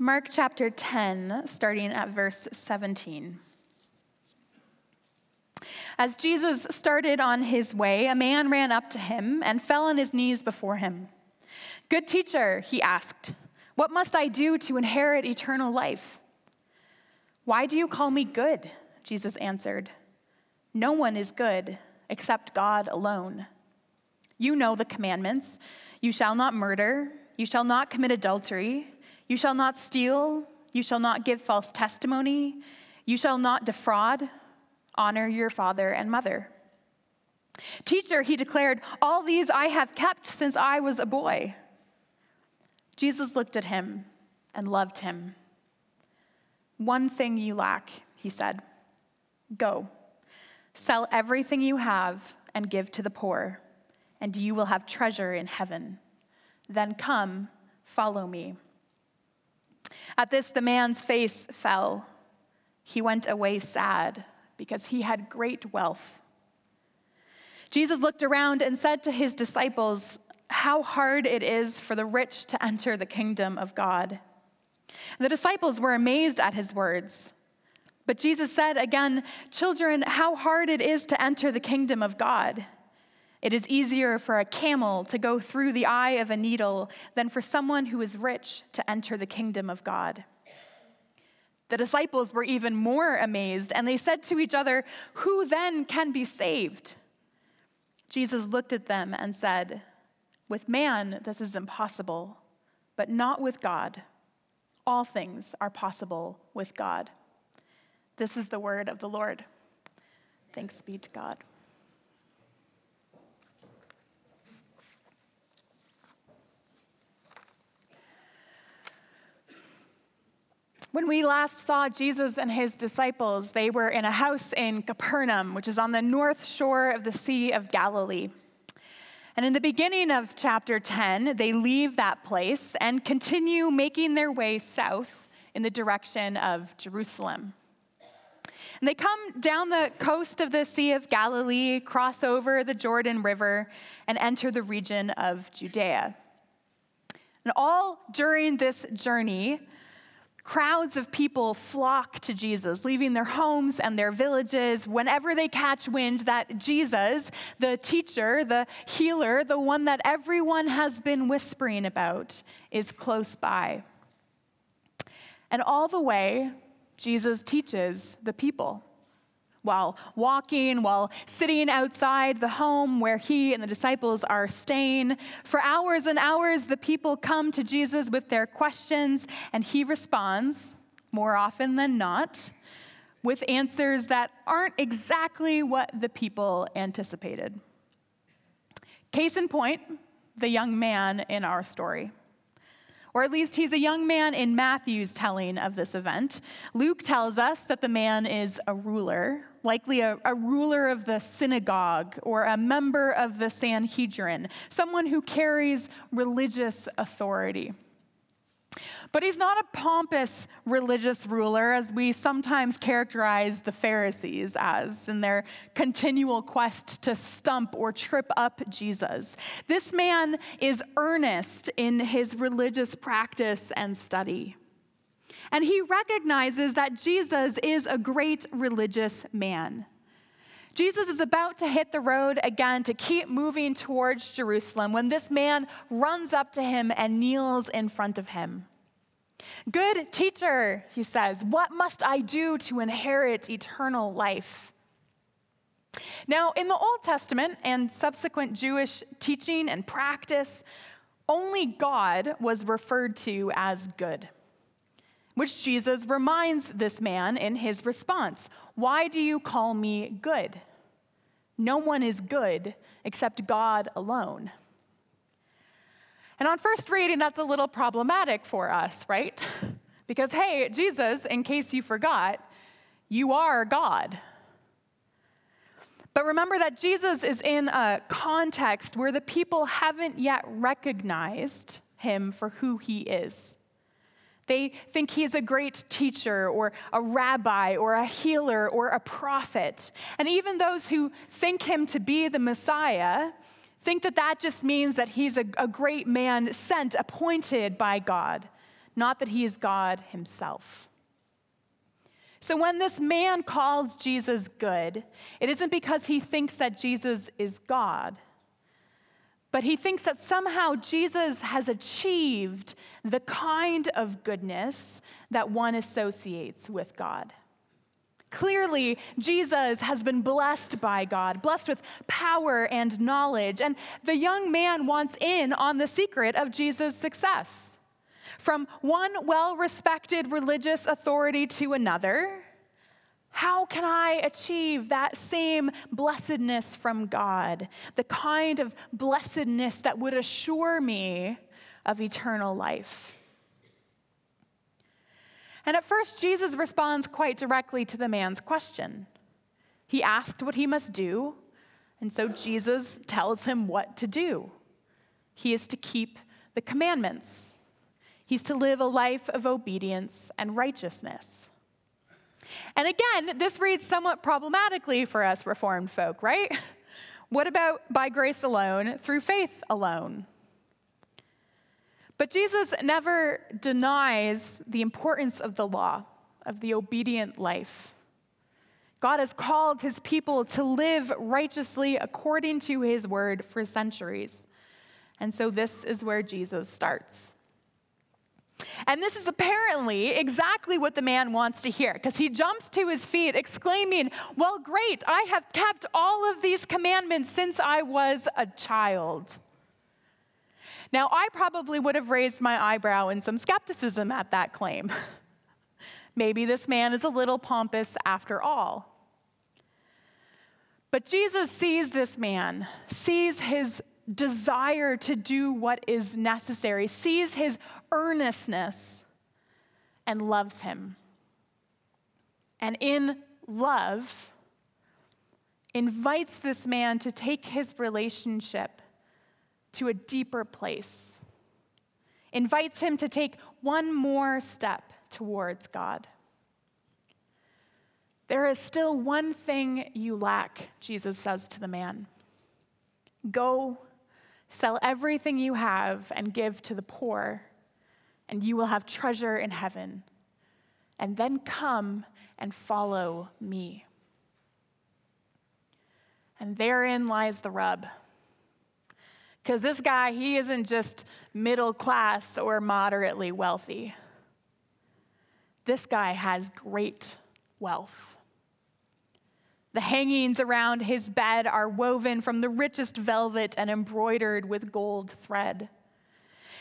Mark chapter 10, starting at verse 17. As Jesus started on his way, a man ran up to him and fell on his knees before him. Good teacher, he asked, what must I do to inherit eternal life? Why do you call me good? Jesus answered. No one is good except God alone. You know the commandments you shall not murder, you shall not commit adultery. You shall not steal. You shall not give false testimony. You shall not defraud. Honor your father and mother. Teacher, he declared, all these I have kept since I was a boy. Jesus looked at him and loved him. One thing you lack, he said. Go, sell everything you have and give to the poor, and you will have treasure in heaven. Then come, follow me. At this, the man's face fell. He went away sad because he had great wealth. Jesus looked around and said to his disciples, How hard it is for the rich to enter the kingdom of God. The disciples were amazed at his words. But Jesus said again, Children, how hard it is to enter the kingdom of God. It is easier for a camel to go through the eye of a needle than for someone who is rich to enter the kingdom of God. The disciples were even more amazed, and they said to each other, Who then can be saved? Jesus looked at them and said, With man, this is impossible, but not with God. All things are possible with God. This is the word of the Lord. Thanks be to God. When we last saw Jesus and his disciples, they were in a house in Capernaum, which is on the north shore of the Sea of Galilee. And in the beginning of chapter 10, they leave that place and continue making their way south in the direction of Jerusalem. And they come down the coast of the Sea of Galilee, cross over the Jordan River, and enter the region of Judea. And all during this journey, Crowds of people flock to Jesus, leaving their homes and their villages whenever they catch wind that Jesus, the teacher, the healer, the one that everyone has been whispering about, is close by. And all the way, Jesus teaches the people while walking, while sitting outside the home where he and the disciples are staying. For hours and hours, the people come to Jesus with their questions, and he responds, more often than not, with answers that aren't exactly what the people anticipated. Case in point, the young man in our story or at least he's a young man in Matthew's telling of this event. Luke tells us that the man is a ruler, likely a, a, ruler of the synagogue or a member of the Sanhedrin, someone who carries religious authority. But he's not a pompous religious ruler, as we sometimes characterize the Pharisees as in their continual quest to stump or trip up Jesus. This man is earnest in his religious practice and study. And he recognizes that Jesus is a great religious man. Jesus is about to hit the road again to keep moving towards Jerusalem when this man runs up to him and kneels in front of him. Good teacher, he says, what must I do to inherit eternal life? Now, in the Old Testament and subsequent Jewish teaching and practice, only God was referred to as good, which Jesus reminds this man in his response Why do you call me good? No one is good except God alone. And on first reading, that's a little problematic for us, right? Because, hey, Jesus, in case you forgot, you are God. But remember that Jesus is in a context where the people haven't yet recognized him for who he is. They think he's a great teacher or a rabbi or a healer or a prophet. And even those who think him to be the Messiah think that that just means that he's a, a great man sent, appointed by God, not that he is God himself. So when this man calls Jesus good, it isn't because he thinks that Jesus is God, but he thinks that somehow Jesus has achieved the kind of goodness that one associates with God. Clearly, Jesus has been blessed by God, blessed with power and knowledge, and the young man wants in on the secret of Jesus' success. From one well respected religious authority to another, how can I achieve that same blessedness from God, the kind of blessedness that would assure me of eternal life? And at first, Jesus responds quite directly to the man's question. He asked what he must do, and so Jesus tells him what to do. He is to keep the commandments, he's to live a life of obedience and righteousness. And again, this reads somewhat problematically for us Reformed folk, right? What about by grace alone, through faith alone? But Jesus never denies the importance of the law, of the obedient life. God has called his people to live righteously according to his word for centuries. And so this is where Jesus starts. And this is apparently exactly what the man wants to hear because he jumps to his feet, exclaiming, Well, great, I have kept all of these commandments since I was a child. Now, I probably would have raised my eyebrow in some skepticism at that claim. Maybe this man is a little pompous after all. But Jesus sees this man, sees his desire to do what is necessary, sees his earnestness, and loves him. And in love, invites this man to take his relationship to a deeper place, invites him to take one more step towards God. There is still one thing you lack, Jesus says to the man. Go, sell everything you have, and give to the poor, and you will have treasure in heaven. And then come and follow me. And therein lies the rub. Because this guy, he isn't just middle class or moderately wealthy. This guy has great wealth. The hangings around his bed are woven from the richest velvet and embroidered with gold thread.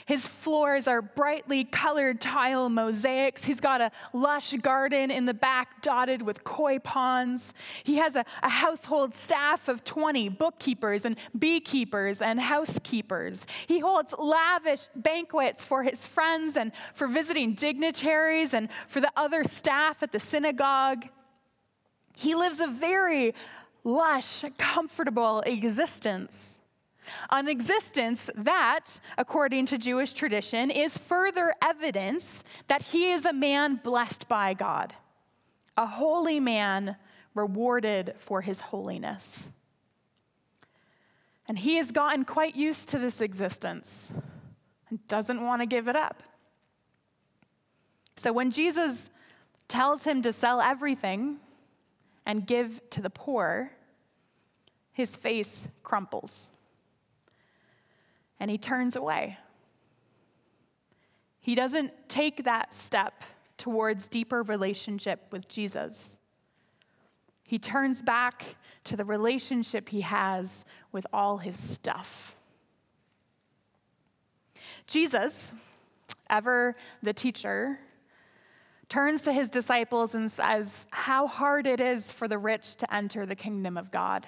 His floors are brightly colored tile mosaics. He's got a lush garden in the back dotted with koi ponds. He has a, a household staff of 20 bookkeepers and beekeepers and housekeepers. He holds lavish banquets for his friends and for visiting dignitaries and for the other staff at the synagogue. He lives a very lush, comfortable existence. An existence that, according to Jewish tradition, is further evidence that he is a man blessed by God, a holy man rewarded for his holiness. And he has gotten quite used to this existence and doesn't want to give it up. So when Jesus tells him to sell everything and give to the poor, his face crumples and he turns away. He doesn't take that step towards deeper relationship with Jesus. He turns back to the relationship he has with all his stuff. Jesus, ever the teacher, turns to his disciples and says, How hard it is for the rich to enter the kingdom of God.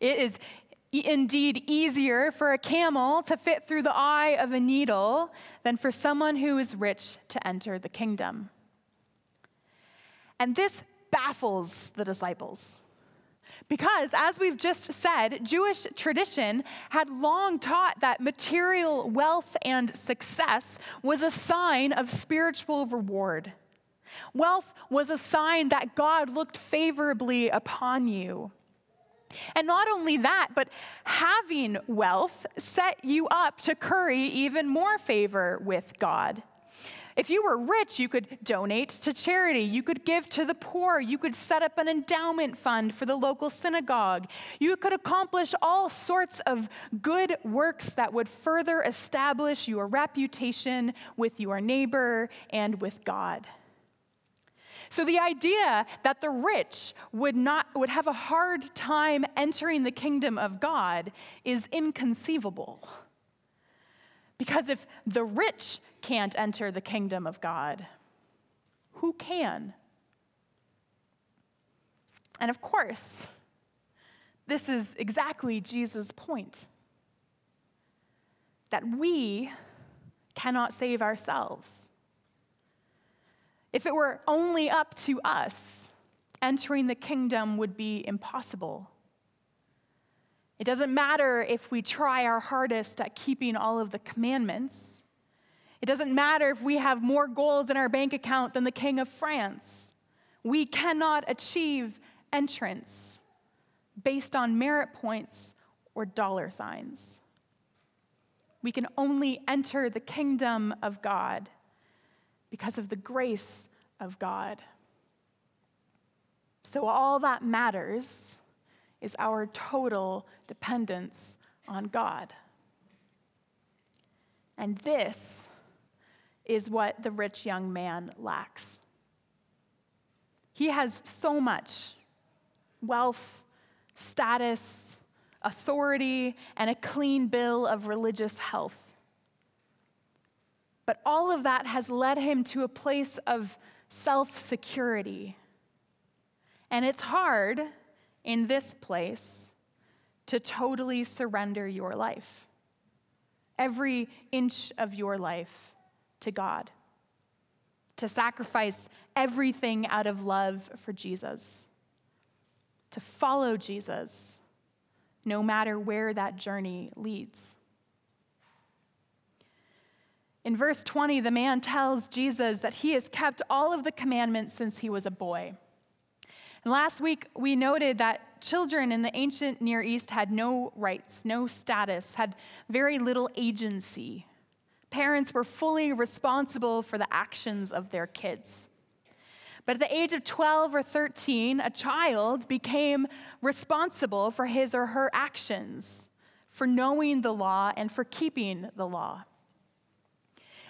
It is indeed easier for a camel to fit through the eye of a needle than for someone who is rich to enter the kingdom. And this baffles the disciples. Because, as we've just said, Jewish tradition had long taught that material wealth and success was a sign of spiritual reward. Wealth was a sign that God looked favorably upon you. And not only that, but having wealth set you up to curry even more favor with God. If you were rich, you could donate to charity. You could give to the poor. You could set up an endowment fund for the local synagogue. You could accomplish all sorts of good works that would further establish your reputation with your neighbor and with God. So the idea that the rich would not would have a hard time entering the kingdom of God is inconceivable. Because if the rich can't enter the kingdom of God, who can? And of course, this is exactly Jesus' point that we cannot save ourselves. If it were only up to us, entering the kingdom would be impossible. It doesn't matter if we try our hardest at keeping all of the commandments. It doesn't matter if we have more gold in our bank account than the King of France. We cannot achieve entrance based on merit points or dollar signs. We can only enter the kingdom of God because of the grace of God. So, all that matters is our total dependence on God. And this is what the rich young man lacks. He has so much wealth, status, authority, and a clean bill of religious health. But all of that has led him to a place of self security. And it's hard in this place to totally surrender your life, every inch of your life to God, to sacrifice everything out of love for Jesus, to follow Jesus, no matter where that journey leads. In verse 20, the man tells Jesus that he has kept all of the commandments since he was a boy. Last week, we noted that children in the ancient Near East had no rights, no status, had very little agency. Parents were fully responsible for the actions of their kids. But at the age of 12 or 13, a child became responsible for his or her actions, for knowing the law and for keeping the law.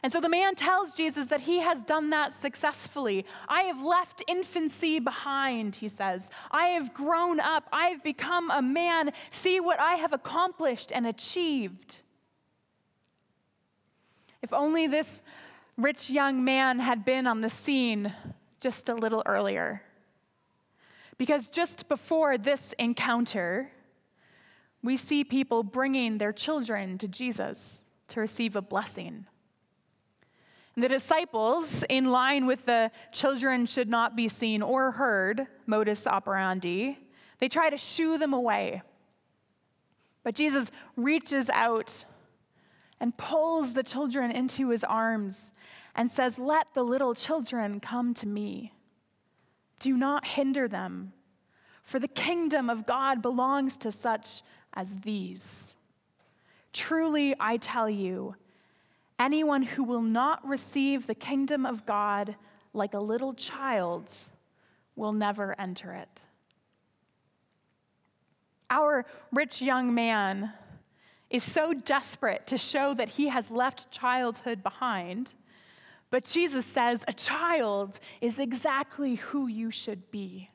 And so the man tells Jesus that he has done that successfully. I have left infancy behind, he says. I have grown up. I have become a man. See what I have accomplished and achieved. If only this rich young man had been on the scene just a little earlier. Because just before this encounter, we see people bringing their children to Jesus to receive a blessing. The disciples, in line with the children should not be seen or heard modus operandi, they try to shoo them away. But Jesus reaches out and pulls the children into his arms and says, Let the little children come to me. Do not hinder them, for the kingdom of God belongs to such as these. Truly, I tell you, Anyone who will not receive the kingdom of God like a little child will never enter it. Our rich young man is so desperate to show that he has left childhood behind, but Jesus says a child is exactly who you should be.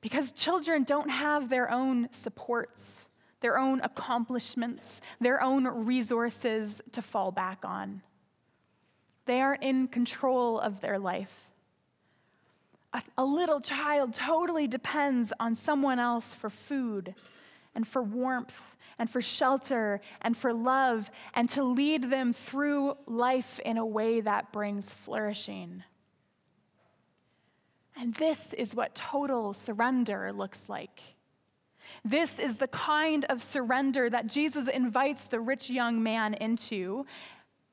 Because children don't have their own supports their own accomplishments, their own resources to fall back on. They aren't in control of their life. A, a, little child totally depends on someone else for food and for warmth and for shelter and for love and to lead them through life in a way that brings flourishing. And this is what total surrender looks like. This is the kind of surrender that Jesus invites the rich young man into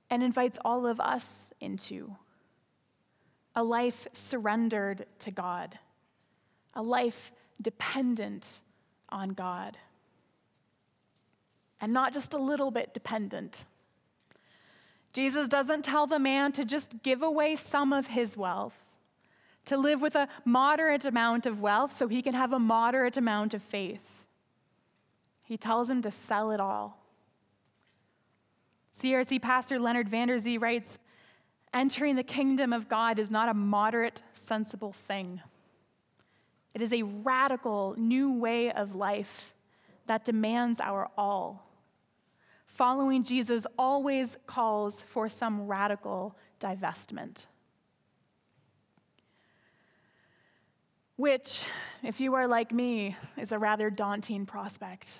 and invites all of us into. A life surrendered to God, a life dependent on God. And not just a little bit dependent. Jesus doesn't tell the man to just give away some of his wealth, to live with a moderate amount of wealth so he can have a moderate amount of faith. He tells him to sell it all. CRC pastor Leonard Vander Zee writes Entering the kingdom of God is not a moderate, sensible thing. It is a radical new way of life that demands our all. Following Jesus always calls for some radical divestment. Which, if you are like me, is a rather daunting prospect.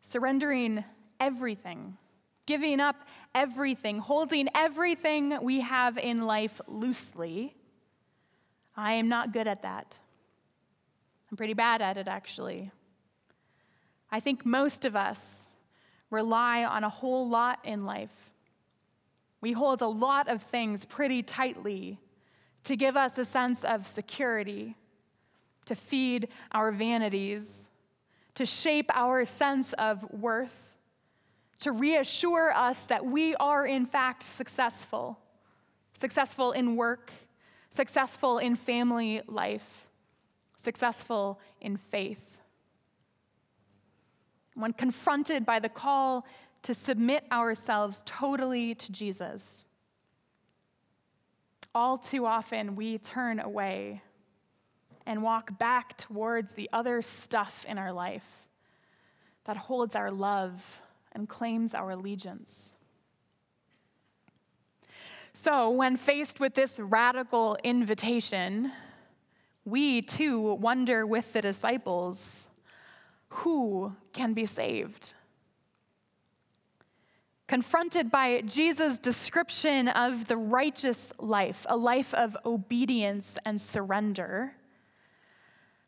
Surrendering everything, giving up everything, holding everything we have in life loosely. I am not good at that. I'm pretty bad at it, actually. I think most of us rely on a whole lot in life. We hold a lot of things pretty tightly to give us a sense of security, to feed our vanities, to shape our sense of worth to reassure us that we are, in fact, successful successful in work, successful in family life, successful in faith. When confronted by the call to submit ourselves totally to Jesus, all too often we turn away and walk back towards the other stuff in our life that holds our love and claims our allegiance. So, when faced with this radical invitation, we too wonder with the disciples who can be saved? Confronted by Jesus' description of the righteous life, a life of obedience and surrender,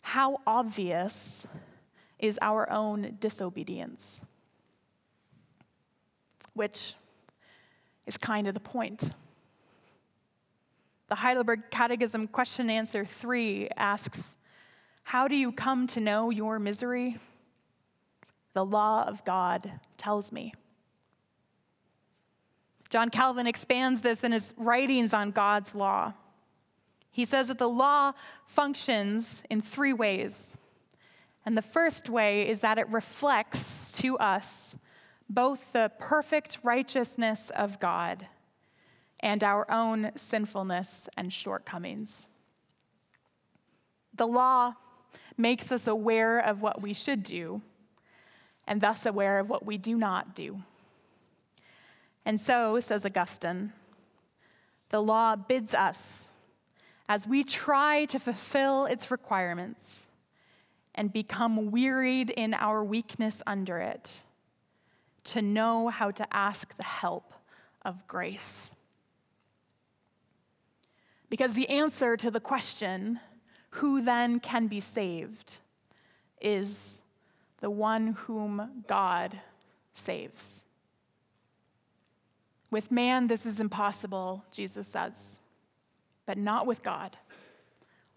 how obvious is our own disobedience? which is kind of the point. The Heidelberg Catechism question answer 3 asks How do you come to know your misery? The law of God tells me. John Calvin expands this in his writings on God's law. He says that the law functions in three ways. And the first way is that it reflects to us both the perfect righteousness of God and our own sinfulness and shortcomings. The law makes us aware of what we should do and thus aware of what we do not do. And so, says Augustine, the law bids us, as we try to fulfill its requirements and become wearied in our weakness under it to know how to ask the help of grace. Because the answer to the question, who then can be saved, is the one whom God saves. With man, this is impossible, Jesus says, but not with God.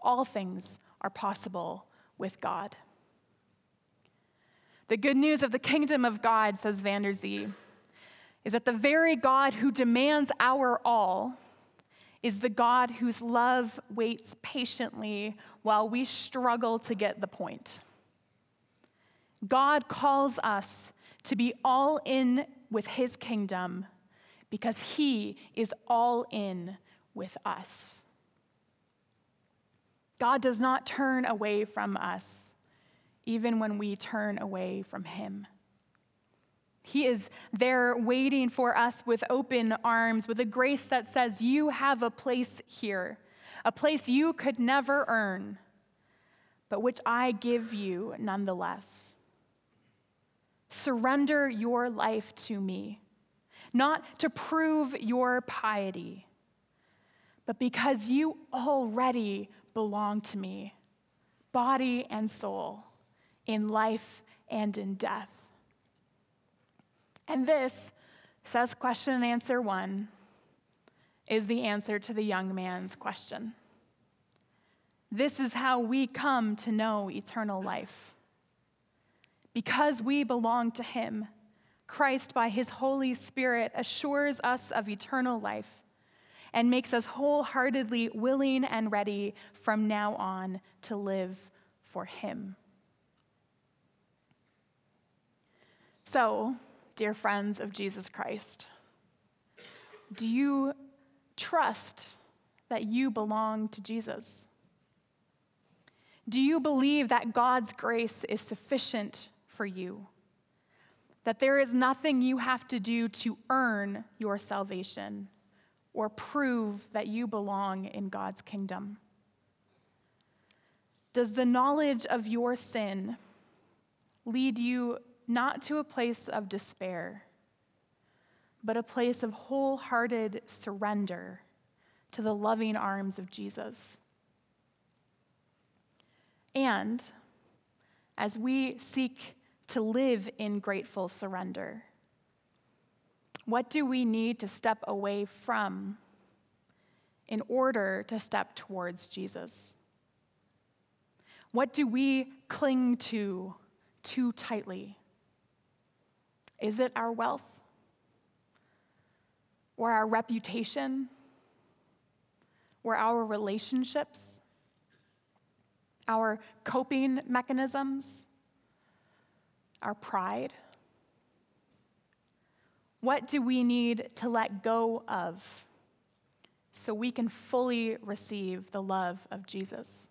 All things are possible with God. The good news of the kingdom of God, says Van der Vander Zee, is that the very God who demands our all is the God whose love waits patiently while we struggle to get the point. God calls us to be all in with his kingdom because he is all in with us. God does not turn away from us even when we turn away from Him. He is there waiting for us with open arms, with a grace that says, You have a place here, a place you could never earn, but which I give you nonetheless. Surrender your life to me, not to prove your piety, but because you already belong to me, body and soul in life and in death. And this, says question and answer one, is the answer to the young man's question. This is how we come to know eternal life. Because we belong to Him, Christ, by his Holy Spirit, assures us of eternal life and makes us wholeheartedly willing and ready from now on to live for him. So, dear friends of Jesus Christ, do you trust that you belong to Jesus? Do you believe that God's grace is sufficient for you? That there is nothing you have to do to earn your salvation or prove that you belong in God's kingdom? Does the knowledge of your sin lead you not to a place of despair, but a place of wholehearted surrender to the loving arms of Jesus? And as we seek to live in grateful surrender, what do we need to step away from in order to step towards Jesus? What do we cling to too tightly? Is it our wealth? Or our reputation? Or our relationships? Our coping mechanisms? Our pride? What do we need to let go of so we can fully receive the love of Jesus?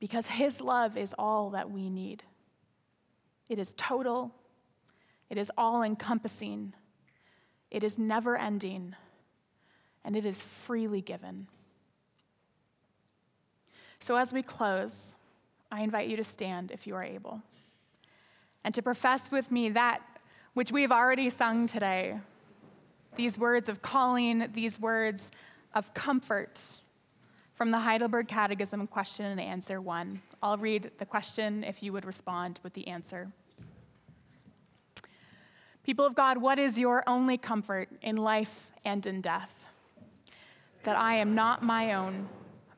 Because his love is all that we need. It is total, it is all encompassing, it is never ending, and it is freely given. So, as we close, I invite you to stand if you are able and to profess with me that which we have already sung today. These words of calling, these words of comfort from the Heidelberg Catechism, question and answer one. I'll read the question if you would respond with the answer. People of God, what is your only comfort in life and in death? That I am not my own,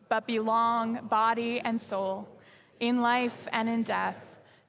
but belong, body and soul, in life and in death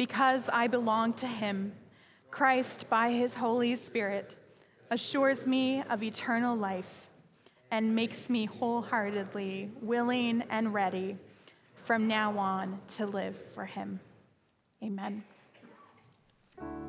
Because I belong to him, Christ, by his Holy Spirit, assures me of eternal life and makes me wholeheartedly willing and ready from now on to live for him. Amen.